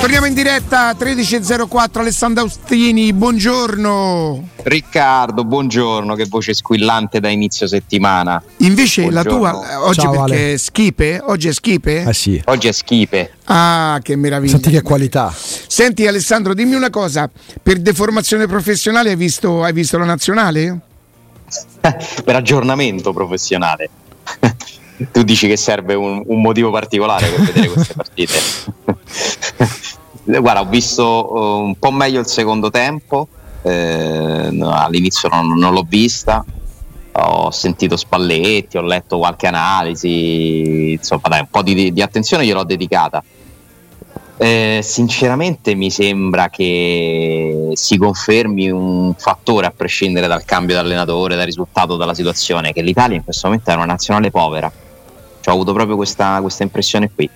Torniamo in diretta 13.04 Alessandro Austini, buongiorno. Riccardo, buongiorno, che voce squillante da inizio settimana. Invece Buongiorno. la tua eh, oggi Ciao, perché Ale. è schipe? Oggi è schipe? Eh sì. Oggi è schipe. Ah, che meraviglia. Senti che qualità. Senti Alessandro, dimmi una cosa, per deformazione professionale hai visto, hai visto la nazionale? per aggiornamento professionale. tu dici che serve un, un motivo particolare per vedere queste partite? Guarda, ho visto uh, un po' meglio il secondo tempo, eh, all'inizio non, non l'ho vista, ho sentito Spalletti, ho letto qualche analisi, insomma dai, un po' di, di attenzione gliel'ho dedicata. Eh, sinceramente mi sembra che si confermi un fattore a prescindere dal cambio di allenatore, dal risultato, dalla situazione, che l'Italia in questo momento è una nazionale povera. Cioè, ho avuto proprio questa, questa impressione qui.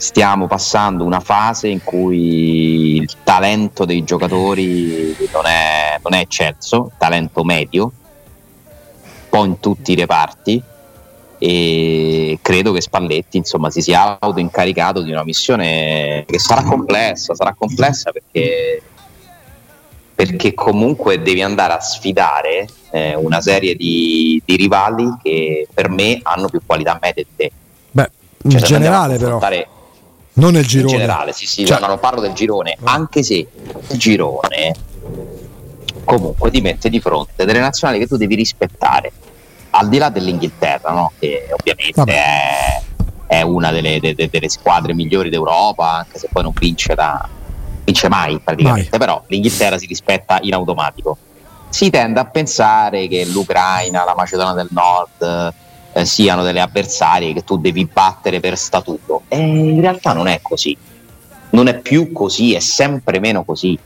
Stiamo passando una fase in cui il talento dei giocatori non è, non è eccelso, talento medio, un po' in tutti i reparti e credo che Spalletti insomma si sia autoincaricato di una missione che sarà complessa, sarà complessa perché, perché comunque devi andare a sfidare eh, una serie di, di rivali che per me hanno più qualità media di te. Beh, in Cioè, generale però, non nel in girone. generale, sì, sì, Cioè- no, non parlo del girone, anche se il girone comunque ti mette di fronte delle nazionali che tu devi rispettare, al di là dell'Inghilterra, no? che ovviamente è, è una delle, de- de- delle squadre migliori d'Europa, anche se poi non vince, da, vince mai praticamente, Mai. però l'Inghilterra si rispetta in automatico. Si tende a pensare che l'Ucraina, la Macedonia del Nord eh, siano delle avversarie che tu devi battere per statuto. E in realtà non è così. Non è più così, è sempre meno così.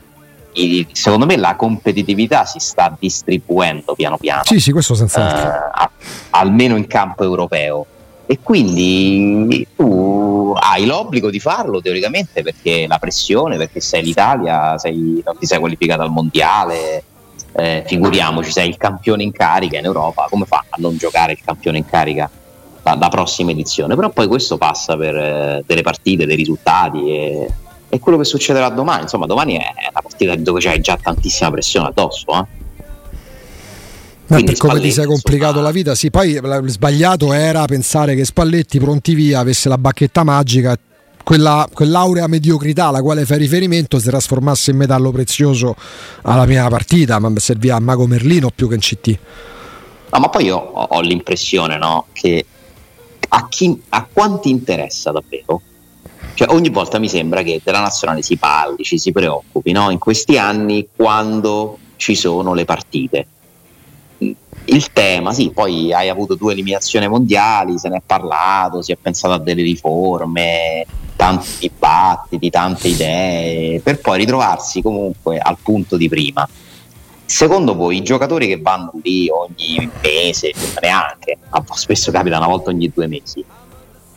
I- secondo me la competitività si sta distribuendo piano piano Sì, sì, questo senz'altro. eh, a- almeno in campo europeo. E quindi tu hai l'obbligo di farlo teoricamente perché la pressione, perché sei l'Italia, sei, non ti sei qualificato al mondiale, eh, figuriamoci, sei il campione in carica in Europa, come fa a non giocare il campione in carica la, la prossima edizione? Però poi questo passa per eh, delle partite, dei risultati e, e quello che succederà domani. Insomma, domani è una partita dove c'hai già tantissima pressione addosso. Eh? Ma per come ti sei complicato la vita, sì, poi la- sbagliato era pensare che Spalletti pronti via avesse la bacchetta magica, quella, quell'aurea mediocrità alla quale fai riferimento si trasformasse in metallo prezioso alla prima partita, ma serviva a Mago Merlino più che in CT. No, ma poi io ho, l'impressione no, che a, chi, a quanti interessa davvero? Cioè, ogni volta mi sembra che della nazionale si parli, ci si preoccupi, no? in questi anni quando ci sono le partite. Il tema, sì, poi hai avuto due eliminazioni mondiali, se ne è parlato, si è pensato a delle riforme, tanti dibattiti, tante idee, per poi ritrovarsi comunque al punto di prima. Secondo voi i giocatori che vanno lì ogni mese, neanche, spesso capita una volta ogni due mesi,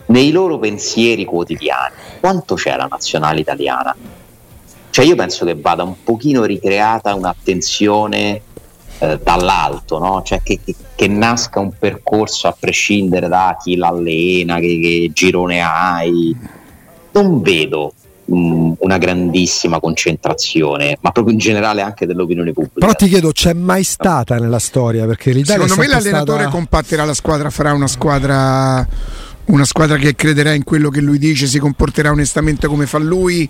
nei loro pensieri quotidiani, quanto c'è la nazionale italiana? Cioè io penso che vada un pochino ricreata un'attenzione eh, dall'alto, no? cioè che, che- che nasca un percorso a prescindere da chi l'allena, che, che girone hai. Non vedo mm, una grandissima concentrazione, ma proprio in generale anche dell'opinione pubblica. Però ti chiedo, c'è mai stata nella storia? Perché l'Italia Secondo è me l'allenatore stata... compatterà la squadra, farà una squadra una squadra che crederà in quello che lui dice, si comporterà onestamente come fa lui,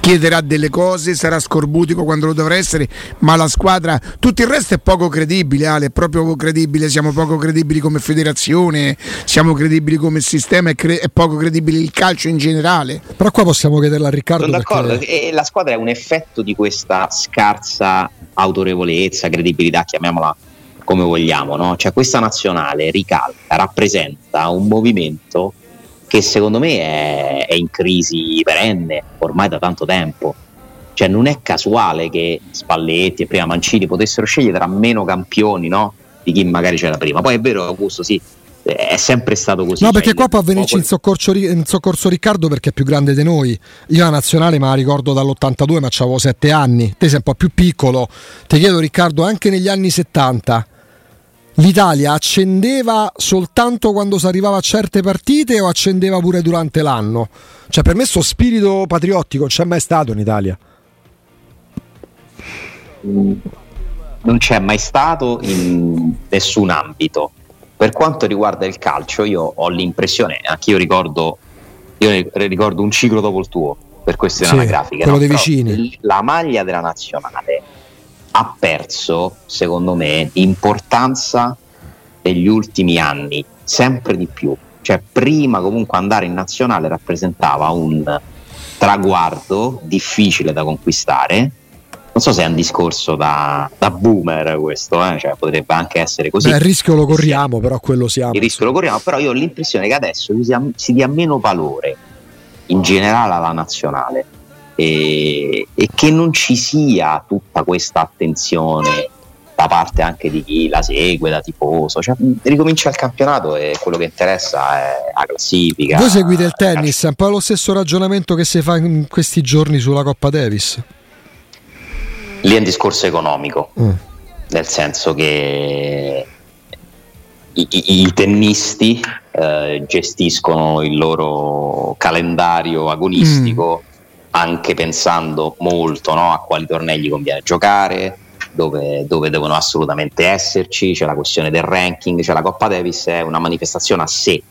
chiederà delle cose, sarà scorbutico quando lo dovrà essere, ma la squadra, tutto il resto è poco credibile, Ale, è proprio poco credibile, siamo poco credibili come federazione, siamo credibili come sistema, è, cre- è poco credibile il calcio in generale. Però qua possiamo chiederla a Riccardo. Sono d'accordo, perché... e la squadra è un effetto di questa scarsa autorevolezza, credibilità, chiamiamola come vogliamo, no? Cioè questa nazionale ricalca, rappresenta un movimento che secondo me è, è in crisi perenne ormai da tanto tempo. Cioè non è casuale che Spalletti e prima Mancini potessero scegliere tra meno campioni no? di chi magari c'era prima. Poi è vero, Augusto, sì, è sempre stato così. No, perché cioè, qua può venirci in soccorso, in soccorso, Riccardo perché è più grande di noi. Io la nazionale me la ricordo dall'82, ma avevo 7 anni. Te sei un po' più piccolo. Ti chiedo, Riccardo, anche negli anni 70 l'Italia accendeva soltanto quando si arrivava a certe partite o accendeva pure durante l'anno? Cioè, per me, questo spirito patriottico c'è mai stato in Italia. Non c'è mai stato in nessun ambito per quanto riguarda il calcio, io ho l'impressione, anche io ricordo, io ricordo un ciclo dopo il tuo, per questione sì, anagrafica. Quello no? dei vicini. La maglia della nazionale ha perso, secondo me, importanza negli ultimi anni, sempre di più. Cioè, prima comunque andare in nazionale rappresentava un traguardo difficile da conquistare non so se è un discorso da, da boomer questo, eh? cioè, potrebbe anche essere così. Beh, il rischio lo corriamo, però quello siamo. Il rischio lo corriamo, però io ho l'impressione che adesso si, si dia meno valore in generale alla nazionale e, e, che non ci sia tutta questa attenzione da parte anche di chi la segue, da tifoso. Cioè, ricomincia il campionato e quello che interessa è la classifica. Voi seguite il tennis, è un po' lo stesso ragionamento che si fa in questi giorni sulla Coppa Davis. Lì è un discorso economico, mm. nel senso che i, i, i tennisti eh, gestiscono il loro calendario agonistico mm. Anche pensando molto no, a quali tornei gli conviene giocare, dove, dove, devono assolutamente esserci, c'è la questione del ranking, c'è la Coppa Davis, è una manifestazione a sé.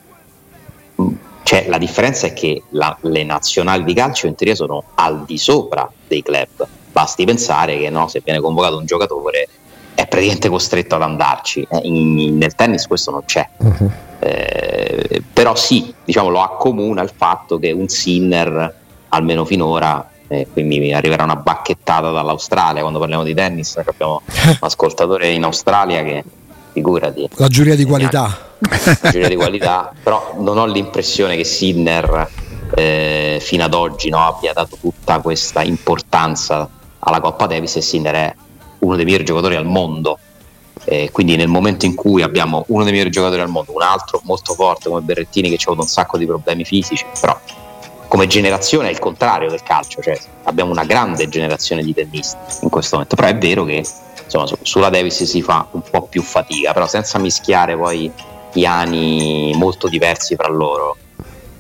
Mm. Cioè, la differenza è che la, le nazionali di calcio in teoria sono al di sopra dei club basti pensare che no, se viene convocato un giocatore è praticamente costretto ad andarci. Eh, in, nel tennis questo non c'è. Uh-huh. Eh, però sì, diciamo, lo accomuna il fatto che un Sinner, almeno finora, eh, qui mi arriverà una bacchettata dall'Australia quando parliamo di tennis, abbiamo un ascoltatore in Australia che figurati. La giuria di qualità. La giuria di qualità, però non ho l'impressione che Sinner eh, fino ad oggi no, abbia dato tutta questa importanza alla Coppa Davis e Sinner è uno dei migliori giocatori al mondo. Eh, quindi nel momento in cui abbiamo uno dei migliori giocatori al mondo, un altro molto forte come Berrettini che ci ha avuto un sacco di problemi fisici, però come generazione è il contrario del calcio, cioè abbiamo una grande generazione di tennisti in questo momento, però è vero che insomma, sulla Davis si fa un po' più fatica, però senza mischiare poi piani molto diversi fra loro.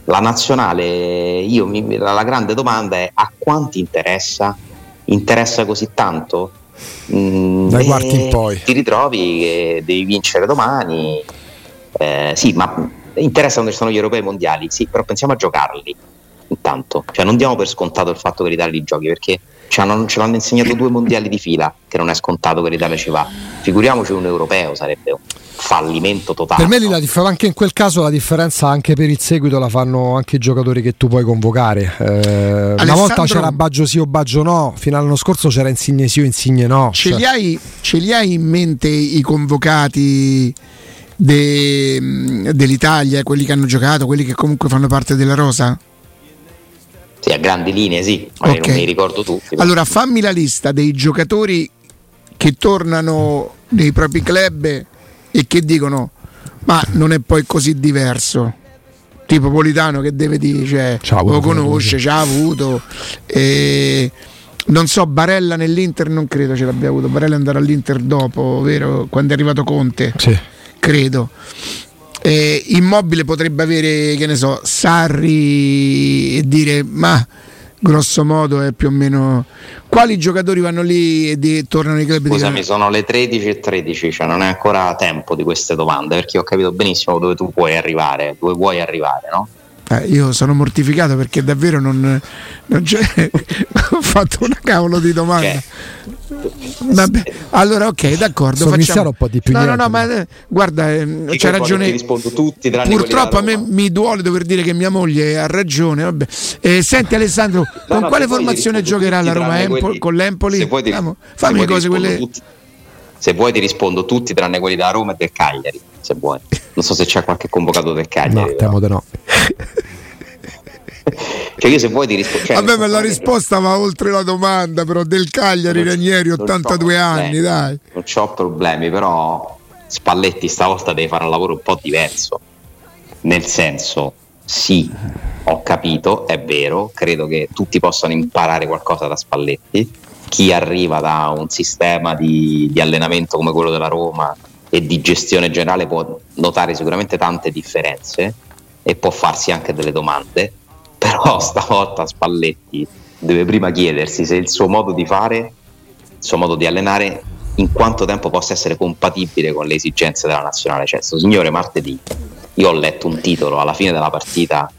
La nazionale, io mi, la grande domanda è a quanti interessa interessa così tanto? Mm, Dai quarti in poi. Ti ritrovi che devi vincere domani. Eh, sì, ma interessa quando ci sono gli europei mondiali, sì, però pensiamo a giocarli intanto. Cioè, non diamo per scontato il fatto che l'Italia li giochi, perché ce l'hanno, ce l'hanno insegnato due mondiali di fila, che non è scontato che l'Italia ci va. Figuriamoci un europeo, sarebbe un fallimento totale. Per me no? dif- anche in quel caso la differenza anche per il seguito la fanno anche i giocatori che tu puoi convocare. Eh, Alessandro... Una volta c'era Baggio sì o Baggio no, fino all'anno scorso c'era Insigne sì o Insigne no. Ce, cioè... li hai, ce li hai in mente i convocati? De, dell'Italia, quelli che hanno giocato, quelli che comunque fanno parte della rosa? Sì, a grandi linee sì, okay. non mi ricordo tutti. Allora fammi la lista dei giocatori che tornano nei propri club e che dicono ma non è poi così diverso. Tipo Politano che deve dire, cioè, lo conosce, ci ha avuto. E non so, Barella nell'Inter non credo ce l'abbia avuto. Barella andrà all'Inter dopo, vero? Quando è arrivato Conte. Sì. Credo. Eh, immobile potrebbe avere, che ne so, Sarri e dire ma grosso modo è più o meno quali giocatori vanno lì e tornano ai club Scusami, di sono le 13 e 13, cioè non è ancora tempo di queste domande perché ho capito benissimo dove tu puoi arrivare, dove vuoi arrivare, no? Eh, io sono mortificato perché davvero non, non c'è. ho fatto una cavolo di domanda. Cioè, Vabbè, allora ok, d'accordo. Facciamo un po' di più. No, no, no, ma eh, guarda, eh, c'è ragione. rispondo tutti. Purtroppo a me mi duole dover dire che mia moglie ha ragione. Vabbè. Eh, senti Alessandro, no, con no, quale formazione giocherà la Roma Empoli, con l'Empoli? Se vuoi ti, fammi cose quelle. Tutti, se vuoi ti rispondo tutti tranne quelli da Roma e del Cagliari, se vuoi. Non so se c'è qualche convocato del Cagliari. No, temo di no. cioè io se vuoi ti rispondo cioè, vabbè ma la risposta va oltre la domanda però del Cagliari Ranieri 82 anni dai. Non ho problemi però Spalletti stavolta deve fare un lavoro un po' diverso. Nel senso sì ho capito è vero credo che tutti possano imparare qualcosa da Spalletti. Chi arriva da un sistema di, di allenamento come quello della Roma e di gestione generale può notare sicuramente tante differenze e può farsi anche delle domande però stavolta Spalletti deve prima chiedersi se il suo modo di fare, il suo modo di allenare, in quanto tempo possa essere compatibile con le esigenze della nazionale. Cioè, questo signore martedì, io ho letto un titolo alla fine della partita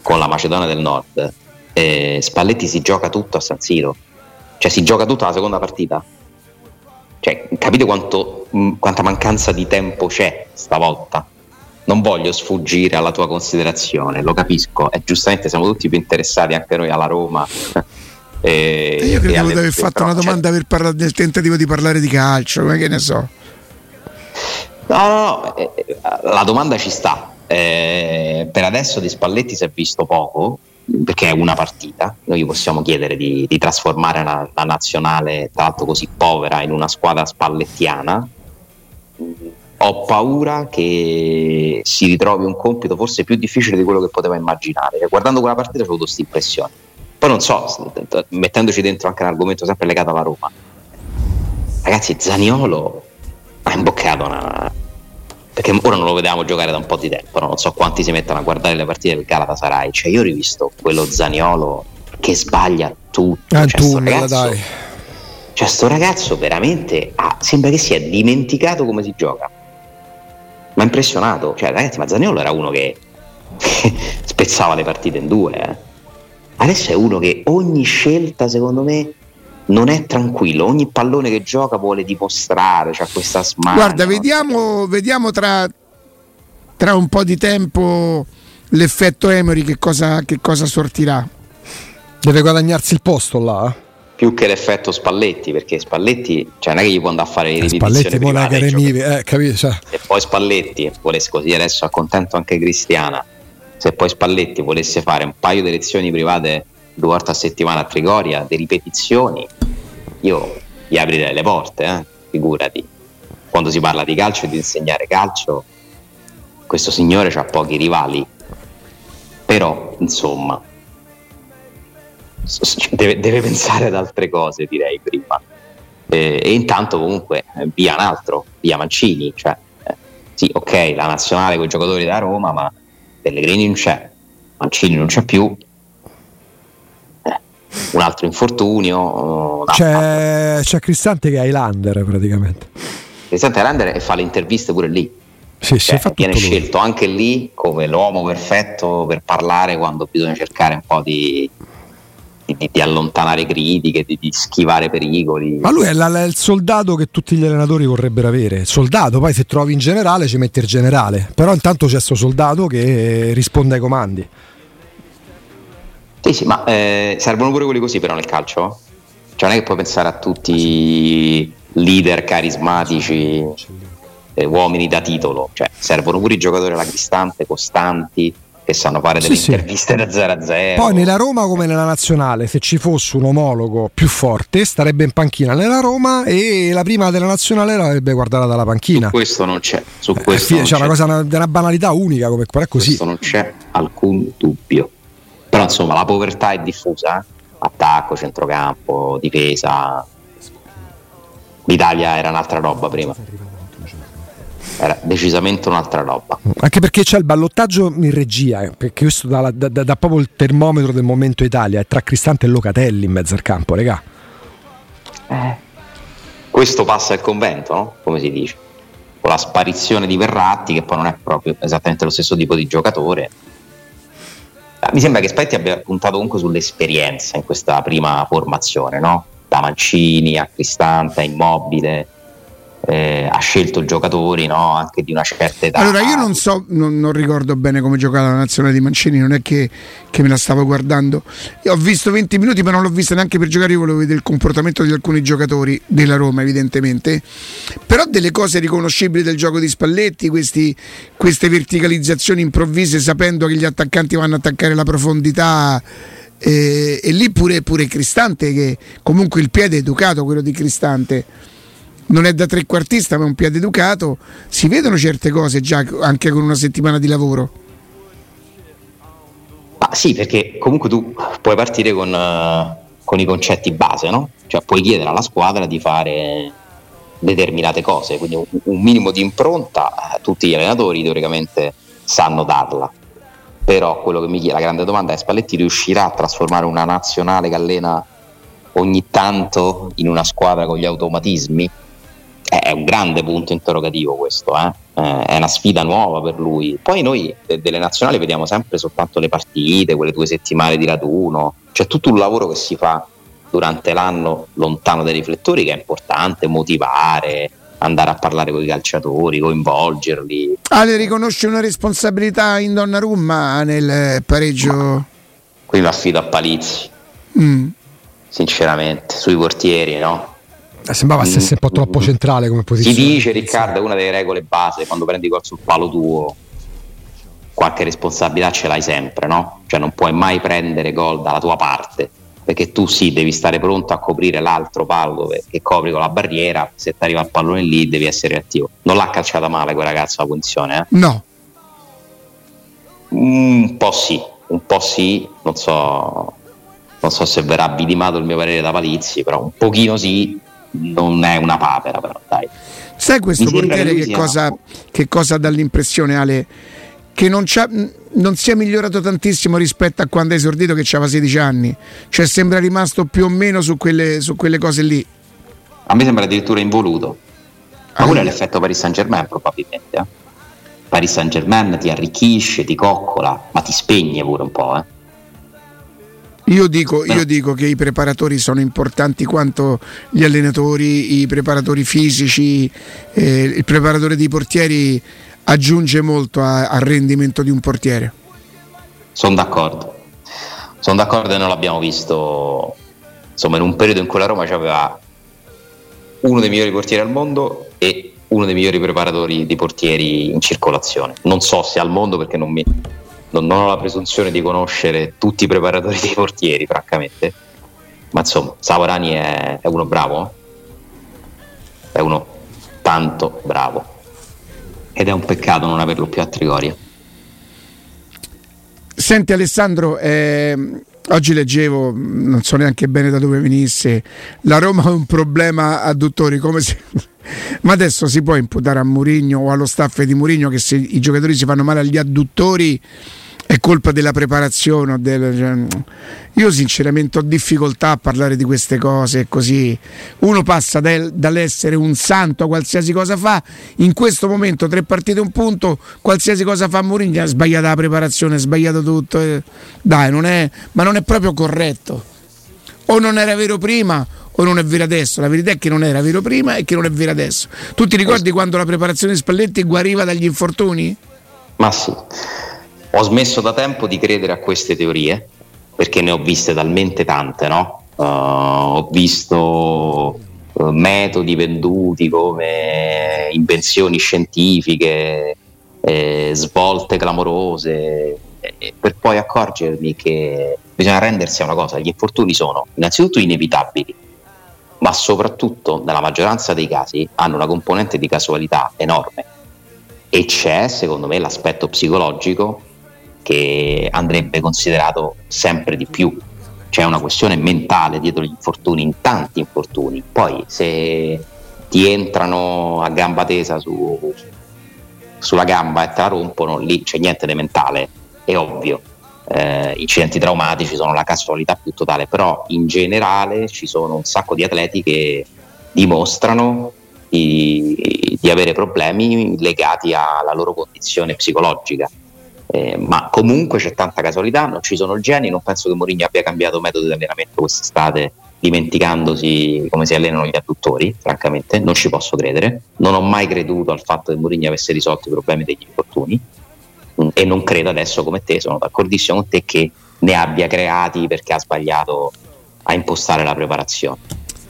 con la Macedonia del Nord, eh, Spalletti si gioca tutto a San Siro, cioè si gioca tutta la seconda partita. Cioè, capite quanto, mh, quanta mancanza di tempo c'è stavolta? Non voglio sfuggire alla tua considerazione, lo capisco, e giustamente siamo tutti più interessati anche noi alla Roma. e, io credevo di aver fatto una domanda per parla- nel tentativo di parlare di calcio, come che ne so. No, no, no, eh, eh, la domanda ci sta. Eh, per adesso di Spalletti si è visto poco, perché è una partita. Noi possiamo chiedere di, di trasformare la, la nazionale, tra l'altro così povera, in una squadra spallettiana ho paura che si ritrovi un compito forse più difficile di quello che poteva immaginare. Guardando quella partita ho avuto questa impressione. Poi non so, mettendoci dentro anche un argomento sempre legato alla Roma. Ragazzi, Zaniolo ha imboccato una... Perché ora non lo vediamo giocare da un po' di tempo, no? non so quanti si mettono a guardare le partite del Galatasaray. Cioè, io ho rivisto quello Zaniolo che sbaglia tutto. Ah, cioè, tunnel, ragazzo, dai. Cioè, sto ragazzo veramente ha, sembra che si è dimenticato come si gioca mi ha impressionato. Cioè, ragazzi, ma Zaniolo era uno che spezzava le partite in due. Eh. Adesso è uno che ogni scelta, secondo me, non è tranquillo. Ogni pallone che gioca vuole dimostrare, c'ha questa smania. Guarda, vediamo, vediamo tra, tra, un po' di tempo l'effetto Emery che cosa, che cosa sortirà. Deve guadagnarsi il posto là. Eh più che l'effetto Spalletti, perché Spalletti, cioè non è che gli può andare a fare le ripetizioni Spalletti private, Remivi, eh, capito, cioè. se poi Spalletti volesse così adesso accontento anche Cristiana se poi Spalletti volesse fare un paio di lezioni private due volte a settimana a Trigoria, di ripetizioni io gli aprirei le porte eh, figurati. Quando si parla di calcio e di insegnare calcio questo signore ha pochi rivali. Però insomma deve, deve, pensare ad altre cose, direi prima. Eh, e intanto comunque eh, via un altro, via Mancini, cioè eh, sì, ok, la nazionale con i giocatori da Roma, ma Pellegrini non c'è, Mancini non c'è più. Eh, un altro infortunio. C'è, c'è Cristante che è Highlander praticamente. Cristante Highlander e fa le interviste pure lì. Sì, cioè, viene scelto anche lì come l'uomo perfetto per parlare quando bisogna cercare un po' di, di, di, allontanare critiche, di, di, schivare pericoli. Ma lui è, la, il soldato che tutti gli allenatori vorrebbero avere. Soldato, poi se trovi in generale ci metti il generale, però intanto c'è questo soldato che risponde ai comandi. Sì, sì, ma eh, servono pure quelli così però nel calcio? Cioè non è che puoi pensare a tutti leader carismatici, eh, uomini da titolo, cioè servono pure i giocatori alla cristante, costanti, che sanno fare delle sì, interviste sì. da 0 a 0. Poi nella Roma come nella nazionale, se ci fosse un omologo più forte, starebbe in panchina nella Roma e la prima della nazionale l'avrebbe guardata dalla panchina. Su questo non c'è. Su eh, questo eh, non c'è una cosa una, una banalità unica come è così. Questo non c'è alcun dubbio. Però insomma la povertà è diffusa, eh? attacco, centrocampo, difesa. L'Italia era un'altra roba prima era decisamente un'altra roba. Anche perché c'è il ballottaggio in regia, eh, perché questo dà, dà, dà proprio il termometro del momento Italia, è tra Cristante e Locatelli in mezzo al campo, regà. Eh, questo passa il convento, no? come si dice, con la sparizione di Verratti, che poi non è proprio esattamente lo stesso tipo di giocatore. Eh, mi sembra che Spalletti abbia puntato comunque sull'esperienza in questa prima formazione, no? da Mancini a Cristante a Immobile eh, ha scelto giocatori no? anche di una certa età. Allora, io non so, non, non ricordo bene come giocava la nazionale di Mancini, non è che, che, me la stavo guardando. Io ho visto 20 minuti, ma non l'ho vista neanche per giocare. Io volevo vedere il comportamento di alcuni giocatori della Roma, evidentemente. Però delle cose riconoscibili del gioco di Spalletti, questi, queste verticalizzazioni improvvise, sapendo che gli attaccanti vanno a attaccare la profondità. Eh, e lì pure, pure Cristante, che comunque il piede è educato, quello di Cristante non è da trequartista ma è un piede educato, si vedono certe cose già anche con una settimana di lavoro. Ah, sì, perché comunque tu puoi partire con, uh, con i concetti base, no? Cioè puoi chiedere alla squadra di fare determinate cose, quindi un, un minimo di impronta eh, tutti gli allenatori teoricamente sanno darla. Però quello che mi chiede, la grande domanda è Spalletti riuscirà a trasformare una nazionale che allena ogni tanto in una squadra con gli automatismi? È un grande punto interrogativo questo, eh? Eh, è una sfida nuova per lui. Poi noi delle nazionali vediamo sempre soltanto le partite, quelle due settimane di raduno, c'è tutto un lavoro che si fa durante l'anno lontano dai riflettori che è importante, motivare, andare a parlare con i calciatori, coinvolgerli. Ale riconosce una responsabilità in Donnarumma nel pareggio? Ma, qui lo affido a Palizzi, mm. sinceramente, sui portieri, no? Eh, sembrava mm. essere un po' troppo centrale come posizione. Si dice, Riccardo, è una delle regole base, quando prendi gol sul palo tuo, qualche responsabilità ce l'hai sempre, no? Cioè non puoi mai prendere gol dalla tua parte, perché tu sì, devi stare pronto a coprire l'altro palo che copri con la barriera, se ti arriva il pallone lì devi essere attivo. Non l'ha calciata male quel ragazzo la punizione, eh? No. Un po' sì, un po' sì, non so, non so se verrà vidimato il mio parere da Palizzi, però un pochino sì, non è una papera, però dai. Sai questo portiere che, cosa, che cosa dà l'impressione, Ale? Che non, non, si è migliorato tantissimo rispetto a quando ha esordito che aveva 16 anni. Cioè sembra rimasto più o meno su quelle, su quelle cose lì. A me sembra addirittura involuto. Ma ah, quello è l'effetto Paris Saint Germain probabilmente. Eh? Paris Saint Germain ti arricchisce, ti coccola, ma ti spegne pure un po'. Eh? Io dico, io dico, che i preparatori sono importanti quanto gli allenatori, i preparatori fisici, eh, il preparatore dei portieri aggiunge molto a, al rendimento di un portiere. Sono d'accordo, sono d'accordo e non l'abbiamo visto insomma in un periodo in cui la Roma aveva uno dei migliori portieri al mondo e uno dei migliori preparatori di portieri in circolazione. Non so se al mondo perché non mi, non, ho la presunzione di conoscere tutti i preparatori dei portieri, francamente. Ma insomma, Savorani è, è uno bravo, è uno tanto bravo. Ed è un peccato non averlo più a Trigoria. Senti Alessandro, eh, oggi leggevo, non so neanche bene da dove venisse, la Roma ha un problema adduttori, come se... ma adesso si può imputare a Mourinho o allo staff di Mourinho che se i giocatori si fanno male agli adduttori è colpa della preparazione. Del, cioè, io sinceramente ho difficoltà a parlare di queste cose così. Uno passa del, dall'essere un santo a qualsiasi cosa fa, in questo momento tre partite un punto, qualsiasi cosa fa Mourinho ha sbagliato la preparazione, ha sbagliato tutto. Eh. Dai, non è, ma non è proprio corretto. O non era vero prima o non è vero adesso. La verità è che non era vero prima e che non è vero adesso. Tu ti ricordi quando la preparazione di Spalletti guariva dagli infortuni? Ma sì. Ho smesso da tempo di credere a queste teorie perché ne ho viste talmente tante, no? Uh, ho visto uh, metodi venduti come invenzioni scientifiche, eh, svolte clamorose, eh, per poi accorgermi che bisogna rendersi a una cosa, gli infortuni sono innanzitutto inevitabili, ma soprattutto nella maggioranza dei casi hanno una componente di casualità enorme e c'è secondo me l'aspetto psicologico che andrebbe considerato sempre di più. C'è una questione mentale dietro gli infortuni, in tanti infortuni. Poi se ti entrano a gamba tesa su, sulla gamba e te la rompono, lì c'è niente di mentale, è ovvio. eh, incidenti traumatici sono la casualità più totale, però in generale ci sono un sacco di atleti che dimostrano di, di avere problemi legati alla loro condizione psicologica. Eh, ma comunque c'è tanta casualità, non ci sono geni, non penso che Mourinho abbia cambiato metodo di allenamento quest'estate dimenticandosi come si allenano gli adduttori, francamente, non ci posso credere. Non ho mai creduto al fatto che Mourinho avesse risolto i problemi degli infortuni mm, e non credo adesso come te, sono d'accordissimo con te che ne abbia creati perché ha sbagliato a impostare la preparazione.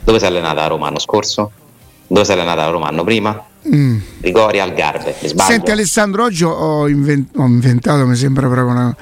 Dove si è allenata a Roma l'anno scorso? Dove si è allenata a Roma l'anno prima? Mm. Rigoria Algarve. Senti Alessandro, oggi ho, invent- ho inventato, mi sembra proprio una,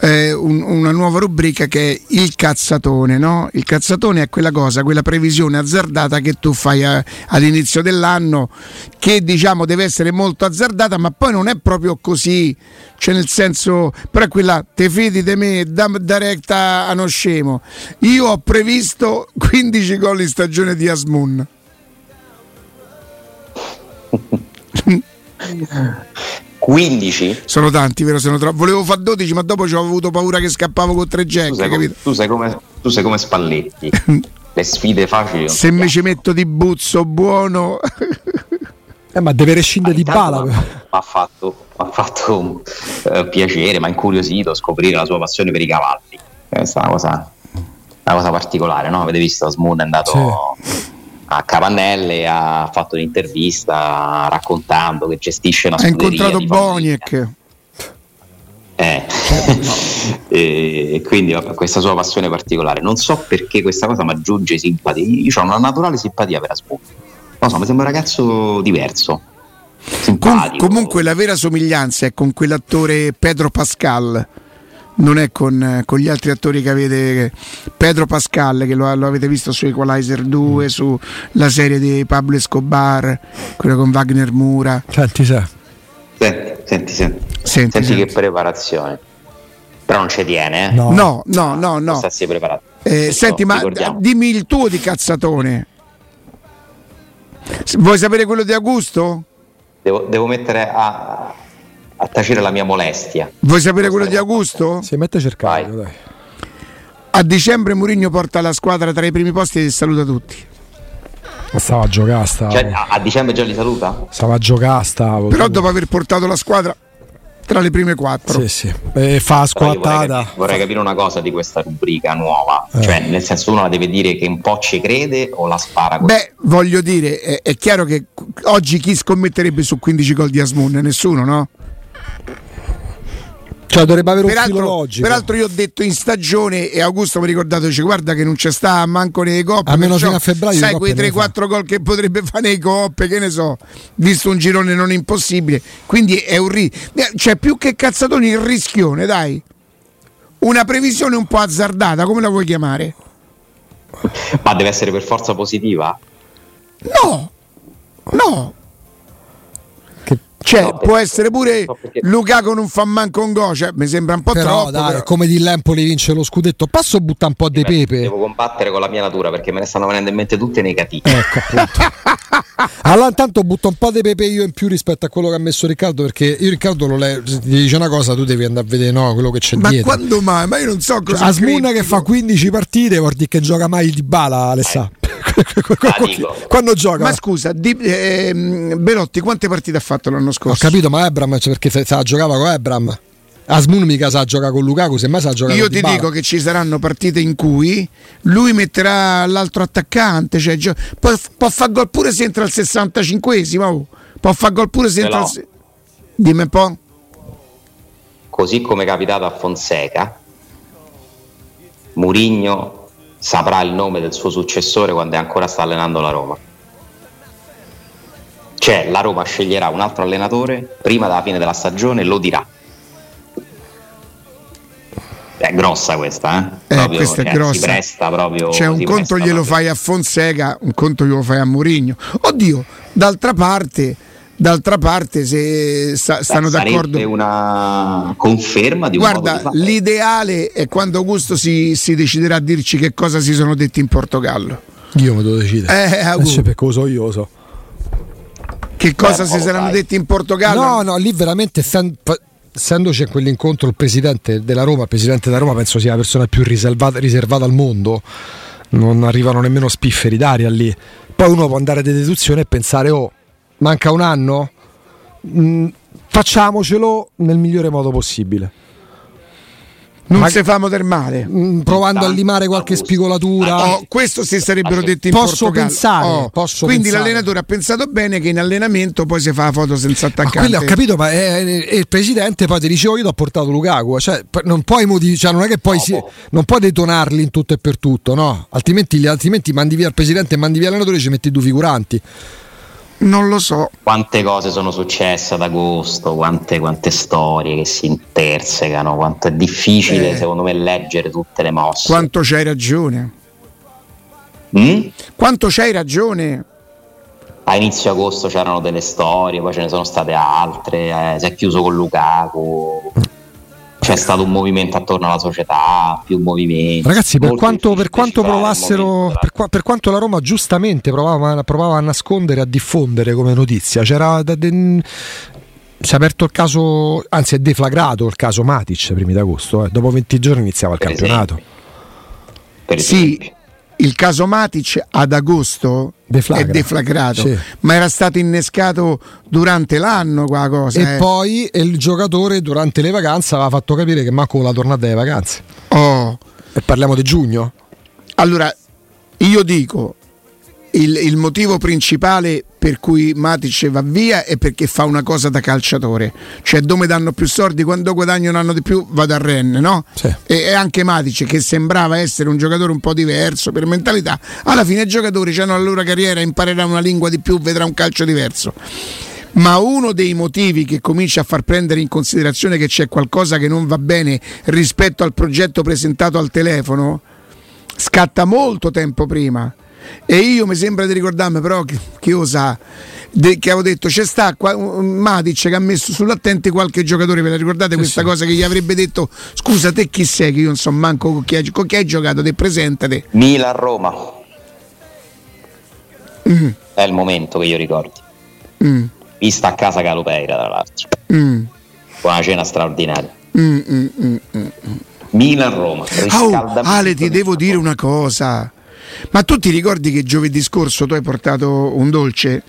eh, un, una, nuova rubrica che è il cazzatone. No? Il cazzatone è quella cosa, quella previsione azzardata che tu fai a, all'inizio dell'anno, che diciamo deve essere molto azzardata, ma poi non è proprio così. Cioè nel senso, però è quella, te fidi di me, da, da recta a uno scemo. Io ho previsto 15 gol in stagione di Asmun. 15 sono tanti, vero? Sono troppo. Volevo fare 12, ma dopo ci ho avuto paura che scappavo con tre jack. Tu sei, capito? tu sei come, tu sei come Spalletti. Le sfide facili. Se mi ci metto di buzzo buono, eh, ma deve rescindere di bala. Mi ha fatto, fatto un, uh, piacere, ma incuriosito scoprire la sua passione per i cavalli. Questa è una cosa, una cosa particolare, no? Avete visto? Smoon è andato. Sì a Cavannelle ha fatto un'intervista raccontando che gestisce una scuderia. Ha incontrato Boniek. Eh. e quindi vabbè, questa sua passione particolare. Non so perché questa cosa mi aggiunge simpatia. Io ho una naturale simpatia per Asmun. Non so, mi sembra un ragazzo diverso. Com- comunque la vera somiglianza è con quell'attore Pedro Pascal non è con, con, gli altri attori che avete Pedro Pascal che lo, lo avete visto su Equalizer 2 mm. sulla serie di Pablo Escobar quella con Wagner Mura senti senti senti, senti, senti, senti, senti. che preparazione però non ci tiene eh? no no no no, no. Stassi preparato eh, senti ma dimmi il tuo di cazzatone vuoi sapere quello di Augusto? Devo, devo mettere a, a tacere la mia molestia. Vuoi sapere quello di Augusto? Si mette a cercare, dai. A dicembre Mourinho porta la squadra tra i primi posti e saluta tutti. Ma stava a giocare, stava. Cioè, a, dicembre già li saluta? Stava a giocare, stava. Però dopo aver portato la squadra tra le prime quattro. Sì, sì. E fa squattata. Vorrei capire, vorrei capire, una cosa di questa rubrica nuova. Eh. Cioè, nel senso, uno la deve dire che un po' ci crede o la spara così? Beh, voglio dire, è, è chiaro che oggi chi scommetterebbe su 15 gol di Asmun? Nessuno, no? Cioè dovrebbe avere peraltro, un filo logico. Peraltro io ho detto in stagione e Augusto mi ha ricordato, dice guarda che non c'è sta manco nei coppe. Almeno fino a febbraio. Sai quei 3-4 gol che potrebbe fare nei coppe, che ne so, visto un girone non impossibile. Quindi è un ri... Cioè più che cazzatoni il rischione, dai. Una previsione un po' azzardata, come la vuoi chiamare? Ma deve essere per forza positiva? No, no, cioè, no, può essere pure no, Lukaku non fa manco un go, cioè, mi sembra un po' però, troppo. Dai, però. come di l'Empoli vince lo scudetto, passo butta un po' di pepe. Devo combattere con la mia natura perché me ne stanno venendo in mente tutte negative. Ecco, appunto. allora, intanto butto un po' di pepe io in più rispetto a quello che ha messo Riccardo. Perché io, Riccardo, lo le- ti dice una cosa, tu devi andare a vedere no, quello che c'è ma dietro. Ma quando mai? Ma io non so cosa. Cioè, Asmuna che fa 15 partite, vuol dire che gioca mai di bala, Alessà. Eh. Quando gioca? Ma scusa, di, eh, Belotti, quante partite ha fatto l'anno scorso? Ho capito, ma Ebram perché sa, giocava con Ebram. Asmun mica sa giocare con Lukaku, semmai sa giocare Io con ti dico che ci saranno partite in cui lui metterà l'altro attaccante, cioè, gio- può, può fare gol pure se entra al 65esimo, oh. può fare gol pure se entra al... Se- Dimmi un po'. Così come è capitato a Fonseca, Murigno saprà il nome del suo successore quando ancora sta allenando la Roma. Cioè la Roma sceglierà un altro allenatore prima della fine della stagione e lo dirà. È grossa questa, eh? eh proprio, questa è cioè, grossa. Si presta proprio. Cioè, un conto glielo proprio. fai a Fonseca, un conto glielo fai a Mourinho. Oddio, d'altra parte D'altra parte, se sta, stanno Beh, d'accordo. una conferma di un Guarda, di l'ideale è quando Augusto si, si, deciderà a dirci che cosa si sono detti in Portogallo. Io mi devo decidere. Eh, Augusto. Eh, perché lo so io, lo so. Che cosa Beh, si saranno fai. detti in Portogallo? No, no, lì veramente essendoci a quell'incontro il presidente della Roma, il presidente della Roma penso sia la persona più riservata, riservata al mondo, non arrivano nemmeno spifferi d'aria lì. Poi uno può andare a deduzione e pensare, oh, manca un anno? Mm, facciamocelo nel migliore modo possibile. Non Ma... si fa del male. Mm, provando a limare qualche spigolatura. Oh, questo si sarebbero detti in posso Portogallo. Pensare, oh, posso quindi pensare. l'allenatore ha pensato bene che in allenamento poi si fa la foto senza attaccante. Ma ho capito, ma è, è, il presidente poi ti dice oh, io ti ho portato Lukaku. Cioè, non puoi motiv- cioè, non è che poi no, si, boh. non puoi detonarli in tutto e per tutto, no? Altrimenti, altrimenti mandi via il presidente e mandi via l'allenatore e ci metti due figuranti. Non lo so. Quante cose sono successe ad agosto, quante, quante storie che si intersecano, quanto è difficile eh. secondo me leggere tutte le mosse. Quanto c'hai ragione. Mm? Quanto c'hai ragione. A inizio agosto c'erano delle storie, poi ce ne sono state altre, eh, si è chiuso con Lukaku c'è stato un movimento attorno alla società, più movimenti. Ragazzi, per quanto, per quanto provassero, per, qua, per, quanto la Roma giustamente provava, provava, a nascondere, a diffondere come notizia, c'era da, de, si è aperto il caso, anzi è deflagrato il caso Matic primi d'agosto, eh. dopo 20 giorni iniziava il per campionato. Sì, il caso Matic ad agosto Deflagra. è deflagrato, sì. ma era stato innescato durante l'anno quella cosa. E eh. poi il giocatore durante le vacanze aveva fatto capire che manco la tornata delle vacanze. Oh. E parliamo di giugno? Allora, io dico, il, il, motivo principale per cui Matic va via è perché fa una cosa da calciatore, cioè dove danno più soldi, quando guadagno un anno di più vado a Rennes, no? Sì. E, e, anche Matic che sembrava essere un giocatore un po' diverso per mentalità, alla fine i giocatori hanno la loro carriera, imparerà una lingua di più, vedrà un calcio diverso. Ma uno dei motivi che comincia a far prendere in considerazione che c'è qualcosa che non va bene rispetto al progetto presentato al telefono scatta molto tempo prima e io mi sembra di ricordarmi, però chi, chi lo sa, de, che avevo detto c'è sta qua, Matic che ha messo sull'attente qualche giocatore, ve la ricordate questa sì. cosa che gli avrebbe detto scusa te chi sei che io non so manco con chi hai, con chi hai giocato, te presentate. Milan-Roma. Mm. È il momento che io ricordo. Mm. Vista a casa Calopeira tra l'altro. Mm. Con una cena straordinaria. Mm, mm, mm, mm Milan-Roma. Oh, Ale ti devo dire una cosa ma tu ti ricordi che giovedì scorso tu hai portato un dolce?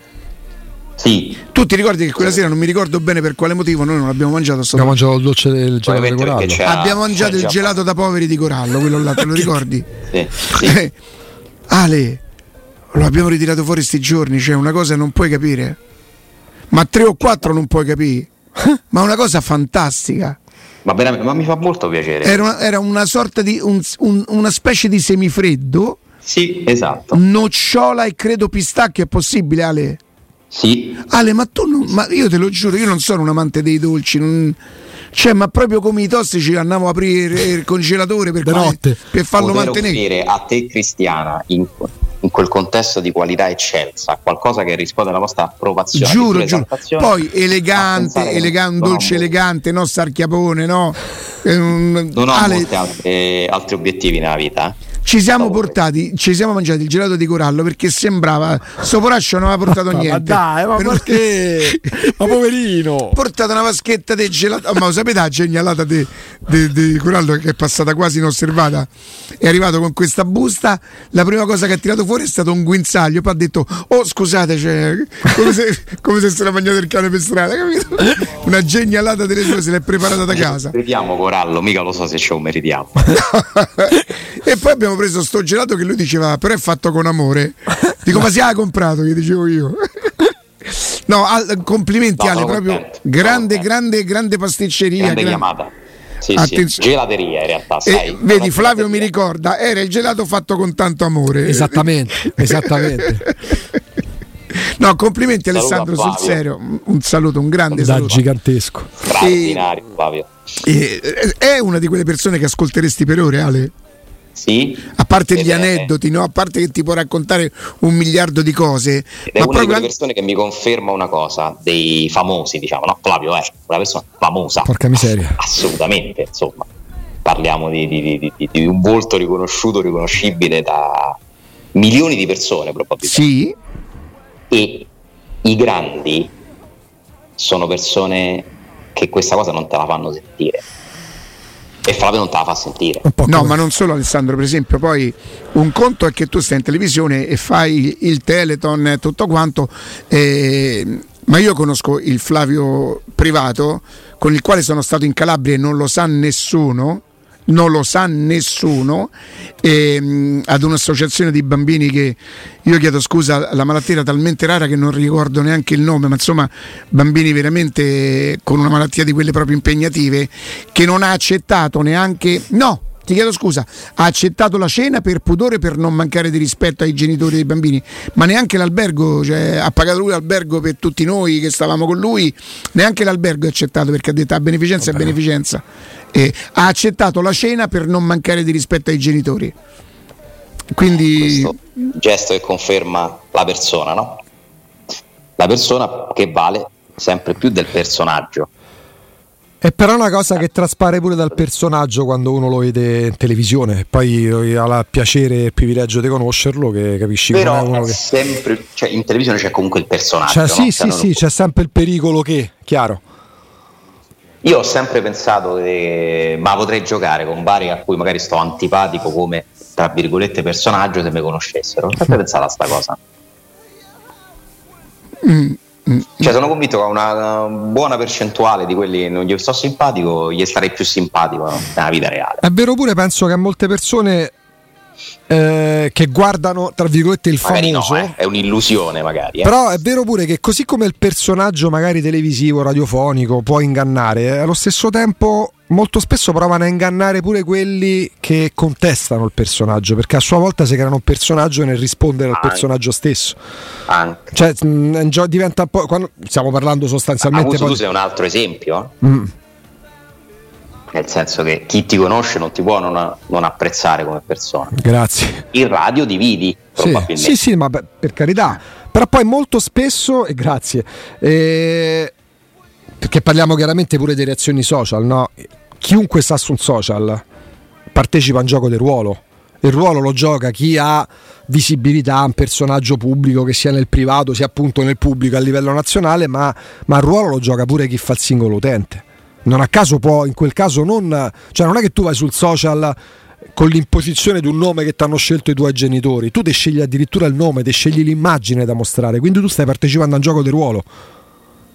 Sì. Tu ti ricordi che quella sera non mi ricordo bene per quale motivo noi non abbiamo mangiato Abbiamo mangiato il dolce del gelato di Corallo. Abbiamo mangiato il gelato da poveri di Corallo, quello là, te lo ricordi? sì. sì. Eh, Ale, lo abbiamo ritirato fuori sti giorni, cioè una cosa non puoi capire. Ma tre o quattro non puoi capire. Ma una cosa fantastica. Ma, ma mi fa molto piacere. Era una, era una sorta di un, un, una specie di semifreddo sì, esatto. Nocciola e credo pistacchio è possibile, Ale? Sì. Ale, ma tu non, ma io te lo giuro, io non sono un amante dei dolci, non, cioè, ma proprio come i tossici andavo a aprire il congelatore per, quale, per farlo Poter mantenere. offrire a te cristiana in, in, quel contesto di qualità eccelsa, qualcosa che risponde alla vostra approvazione. Giuro, giuro. Poi elegante, elegante un dolce elegante, no sarchiapone, no. non ho Ale... molti altri, altri obiettivi nella vita. Eh. Ci siamo portati, ci siamo mangiati il gelato di corallo perché sembrava sto poraccio non aveva portato niente. ma dai, ma perché? ma poverino! Portato una vaschetta di gelato. Oh, ma lo sapete la genialata di, di, di corallo che è passata quasi inosservata? È arrivato con questa busta. La prima cosa che ha tirato fuori è stato un guinzaglio. Poi ha detto: Oh, scusate, cioè, come, se, come se se la mangiato il cane per strada, capito? Una genialata delle sue se l'è preparata da casa. Vediamo corallo, mica lo so se ce lo meritiamo. e poi abbiamo preso sto gelato che lui diceva, però è fatto con amore. Dico, ma si ha comprato, gli dicevo io. No, al, complimenti no, Ale, proprio contento, grande, grande, grande pasticceria. Grande gran... chiamata. Sì, sì, gelateria in realtà. Sai, eh, vedi, Flavio mi ricorda, era il gelato fatto con tanto amore. Esattamente, esattamente. No, complimenti Alessandro sul serio. Un saluto, un grande da saluto. gigantesco. Straordinario, Flavio. E, è una di quelle persone che ascolteresti per ore, Ale? Sì, a parte gli aneddoti, no? a parte che ti può raccontare un miliardo di cose. Ed è ma una di quelle persone che mi conferma una cosa, dei famosi, diciamo, no? Flavio è una persona famosa. Porca miseria. Assolutamente, insomma. Parliamo di, di, di, di un volto riconosciuto, riconoscibile da milioni di persone probabilmente. Sì. E i grandi sono persone che questa cosa non te la fanno sentire. E Flavio non te la fa sentire. No, ma non solo Alessandro, per esempio, poi un conto è che tu stai in televisione e fai il Teleton e tutto quanto, eh, ma io conosco il Flavio privato con il quale sono stato in Calabria e non lo sa nessuno non lo sa nessuno, e, mh, ad un'associazione di bambini che io chiedo scusa, la malattia era talmente rara che non ricordo neanche il nome, ma insomma bambini veramente con una malattia di quelle proprio impegnative, che non ha accettato neanche... No, ti chiedo scusa, ha accettato la cena per pudore, per non mancare di rispetto ai genitori dei bambini, ma neanche l'albergo, cioè, ha pagato lui l'albergo per tutti noi che stavamo con lui, neanche l'albergo ha accettato perché ha detto a beneficenza è beneficenza. E ha accettato la cena per non mancare di rispetto ai genitori. Quindi... Questo gesto che conferma la persona, no? La persona che vale sempre più del personaggio. È però una cosa che traspare pure dal personaggio quando uno lo vede in televisione, poi ha il piacere e il privilegio di conoscerlo, che capisci Però come è uno è che... sempre, cioè, in televisione c'è comunque il personaggio. Cioè, no? sì, Cioè, sì, sì, c'è sempre il pericolo che, chiaro. Io ho sempre pensato che ma potrei giocare con vari a cui magari sto antipatico come tra virgolette personaggio se mi conoscessero. Ho sempre pensato a sta cosa. Cioè sono convinto che a una buona percentuale di quelli che non gli sto simpatico gli starei più simpatico no? nella vita reale. È vero pure, penso che a molte persone eh, che guardano, tra virgolette, il Magari no, famoso... eh, è un'illusione magari. eh. Però è vero pure che così come il personaggio magari televisivo, radiofonico può ingannare, allo stesso tempo molto spesso provano a ingannare pure quelli che contestano il personaggio, perché a sua volta si creano un personaggio nel rispondere al Anche. personaggio stesso. Anche. Cioè, mh, gio- diventa un po'. Quando stiamo parlando sostanzialmente. Poi- tu sei un altro esempio? Mm. nel senso che chi ti conosce non ti può non, non apprezzare come persona. Grazie. Il radio dividi Sì, probabilmente. sì, sì, ma beh, per carità. Però poi molto spesso, e grazie, eh, perché parliamo chiaramente pure di reazioni social, no? Chiunque sta su un social partecipa a un gioco del ruolo. Il ruolo lo gioca chi ha visibilità, un personaggio pubblico che sia nel privato, sia appunto nel pubblico a livello nazionale, ma, ma il ruolo lo gioca pure chi fa il singolo utente. Non a caso può, in quel caso non... Cioè non è che tu vai sul social con l'imposizione di un nome che ti hanno scelto i tuoi genitori, tu ti scegli addirittura il nome, ti scegli l'immagine da mostrare, quindi tu stai partecipando a un gioco di ruolo.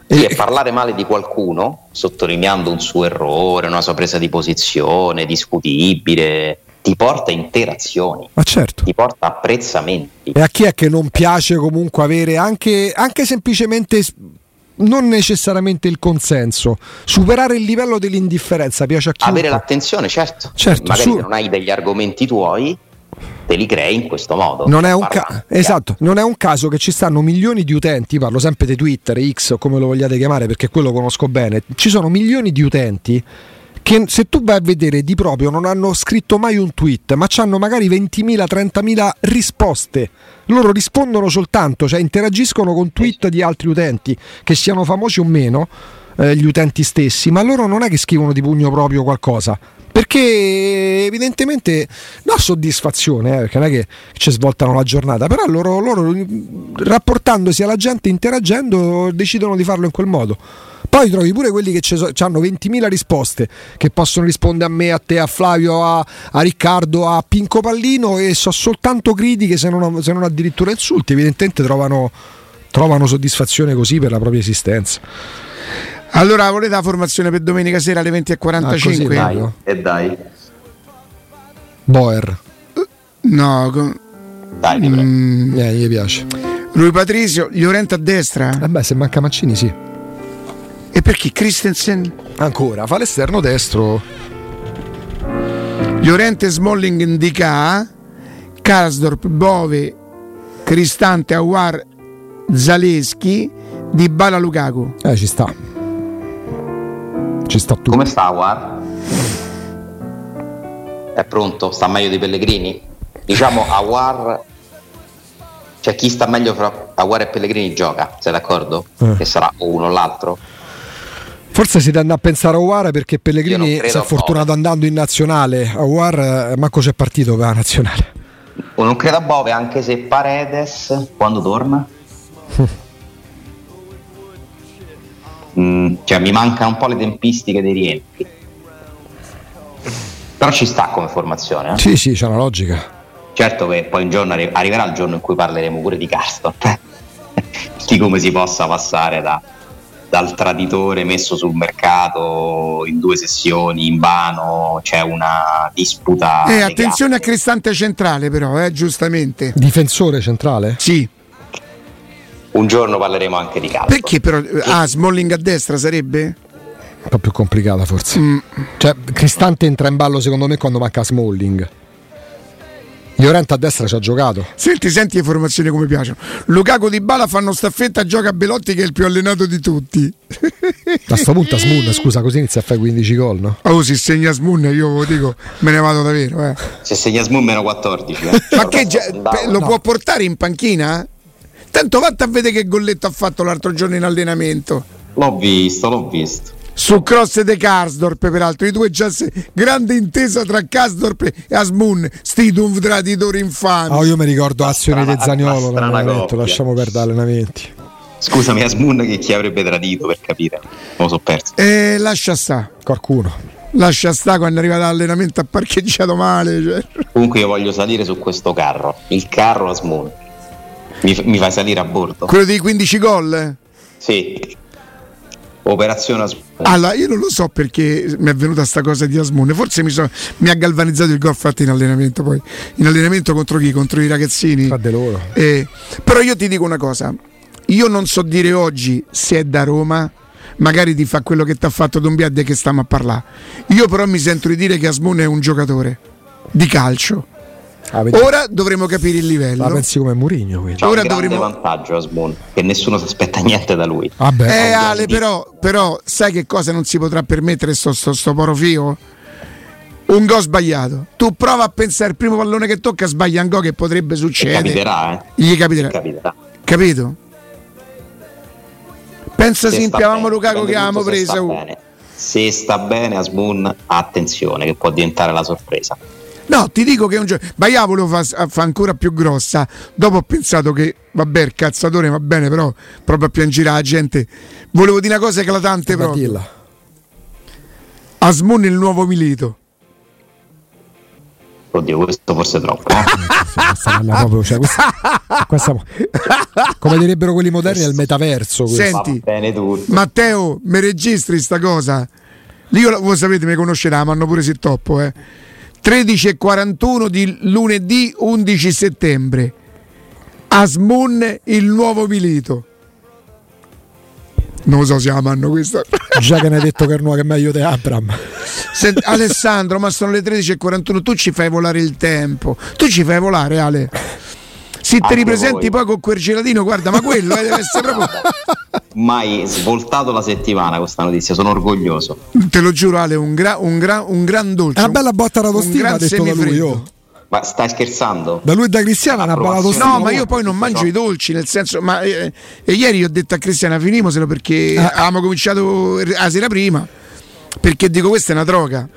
Sì, e parlare male di qualcuno, sottolineando un suo errore, una sua presa di posizione discutibile, ti porta interazioni, Ma certo. ti porta apprezzamenti. E a chi è che non piace comunque avere anche, anche semplicemente non necessariamente il consenso, superare il livello dell'indifferenza piace a chiunque. Avere l'attenzione, certo. Certo, Magari su- non hai degli argomenti tuoi, te li crei in questo modo. Non è, un ca- esatto, non è un caso che ci stanno milioni di utenti, parlo sempre di Twitter, X o come lo vogliate chiamare perché quello conosco bene, ci sono milioni di utenti che se tu vai a vedere di proprio non hanno scritto mai un tweet, ma hanno magari 20.000, 30.000 risposte. Loro rispondono soltanto, cioè interagiscono con tweet di altri utenti, che siano famosi o meno, eh, gli utenti stessi, ma loro non è che scrivono di pugno proprio qualcosa. Perché evidentemente no soddisfazione, eh, perché non è che ci svoltano la giornata, però loro, loro rapportandosi alla gente, interagendo, decidono di farlo in quel modo. Poi trovi pure quelli che hanno 20.000 risposte, che possono rispondere a me, a te, a Flavio, a, a Riccardo, a Pinco Pallino e so soltanto critiche se non, se non addirittura insulti. Evidentemente trovano, trovano soddisfazione così per la propria esistenza. Allora, volete la formazione per domenica sera alle 20.45? Ah, così, Dai, No. e dai, Boer, No, con- dai, mm, eh, gli piace. Rui Patrizio, Llorente a destra. Vabbè, se manca Mancini, sì. E per chi? Christensen? Ancora, fa l'esterno destro. Llorente Smalling indica Karsdorp, Bove, Cristante, Awar, Zaleschi, Di Bala Lukaku. Eh, ci sta. Ci sta tutto. Come sta Awar? È pronto? Sta meglio di Pellegrini? Diciamo Awar, cioè chi sta meglio fra Awar e Pellegrini gioca, sei d'accordo? Eh. Che sarà o uno o l'altro? Forse si tende a pensare a Uara perché Pellegrini si è a fortunato andando in nazionale. A Uar eh, manco c'è partito per la nazionale. Non credo a Bove anche se Paredes quando torna? mm, cioè, mi mancano un po' le tempistiche dei rientri. Però ci sta come formazione. Eh? Sì, sì, c'è una logica. Certo che poi un giorno arri- arriverà il giorno in cui parleremo pure di Karsdorp, di come si possa passare da, dal traditore messo sul mercato in due sessioni in vano, c'è una disputa. Eh, attenzione a Cristante centrale però, eh, giustamente. Difensore centrale? Sì. Un giorno parleremo anche di calcio. Perché però ah, Smalling a destra sarebbe? Un po' più complicata forse. Mm. Cioè, Cristante entra in ballo secondo me quando manca Smalling. Llorente a destra ci ha giocato. Senti, senti le formazioni come piacciono. Lukaku di Bala fanno staffetta, gioca a Belotti che è il più allenato di tutti. A sto punto Smoon, scusa, così inizia a fare 15 gol, no? Oh, si segna Smoon, io ve lo dico, me ne vado davvero. Eh. Se segna Smoon meno 14. eh. Ma che già- pe- lo no. può portare in panchina? Tanto vatta a vedere che golletto ha fatto l'altro giorno in allenamento. L'ho visto, l'ho visto. Su cross de Karsdorp, peraltro, i due già se- grande intesa tra Karsdorp e Asmun, sti due traditori infami. Ah, io mi ricordo strana- di strana l'allenamento, lasciamo perdere allenamenti. Scusami, Asmoon che chi avrebbe tradito per capire. Non lo so perso. E lascia sta, Qualcuno. lascia sta quando arriva dall'allenamento ha parcheggiato male. Cioè. Comunque io voglio salire su questo carro. Il carro Asmoon. Mi, mi fai salire a bordo? Quello dei 15 gol? Sì. Operazione Asmoon. Allora, io non lo so perché mi è venuta sta cosa di Asmun. Forse mi, so- mi ha galvanizzato il gol fatto in allenamento. Poi in allenamento contro chi? Contro i ragazzini. Tra di loro. Eh, però io ti dico una cosa: io non so dire oggi se è da Roma. Magari ti fa quello che ti ha fatto Dombiadde che stiamo a parlare. Io però mi sento di dire che Asmun è un giocatore di calcio. Ah, Ora dovremo capire il livello. la pensi come Murigno, quindi. C'ha Ora un grande dovremo- vantaggio Asmoon. Che nessuno si aspetta niente da lui. Vabbè. Eh un Ale, però, però sai che cosa non si potrà permettere sto, sto, sto porofio? Un gol sbagliato. Tu prova a pensare il primo pallone che tocca sbaglia un gol che potrebbe succedere. capiterà, eh. Gli capiterà. Capiterà. Capito? Pensa se impiavamo Lukaku che avevamo se preso. sta bene. Se sta bene Asmoon, attenzione che può diventare la sorpresa. No, ti dico che è un gioco. Baia volevo fa, fa ancora più grossa. Dopo ho pensato che, vabbè, il cazzatore va bene, però proprio a piangere la gente. Volevo dire una cosa eclatante dilla. Asmun il nuovo Milito. Oddio, questo forse è troppo. eh. Proprio- cioè, questa- questa- come direbbero quelli moderni, è il metaverso. questo. Senti. Va bene tutto. Matteo, mi registri sta cosa? Io, voi sapete, mi conoscerà, ma hanno pure si toppo, eh. 13 e 41 di lunedì 11 settembre. Asmun il nuovo Milito. Non so se amanno questa. Già che ne hai detto che è che è meglio di Abram. Senti, Alessandro, ma sono le 13 e 41, tu ci fai volare il tempo. Tu ci fai volare, Ale. Se ti ripresenti voi. poi con quel gelatino, guarda, ma quello eh, deve essere proprio. Mai svoltato la settimana questa notizia, sono orgoglioso. Te lo giuro, Ale, un, gra- un, gra- un gran dolce. È una bella botta d'adostina, gran ha detto da lui. oh. Ma stai scherzando? Da lui e da Cristiano una bella Approvazione. tostina. No, ma io poi non mangio i dolci, nel senso, ma eh, e ieri ho detto a Cristiana finimoselo perché Ah. avevamo cominciato la sera prima. Perché dico questa è una droga.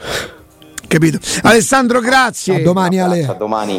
Capito? Alessandro, grazie. A domani, Ale. A domani.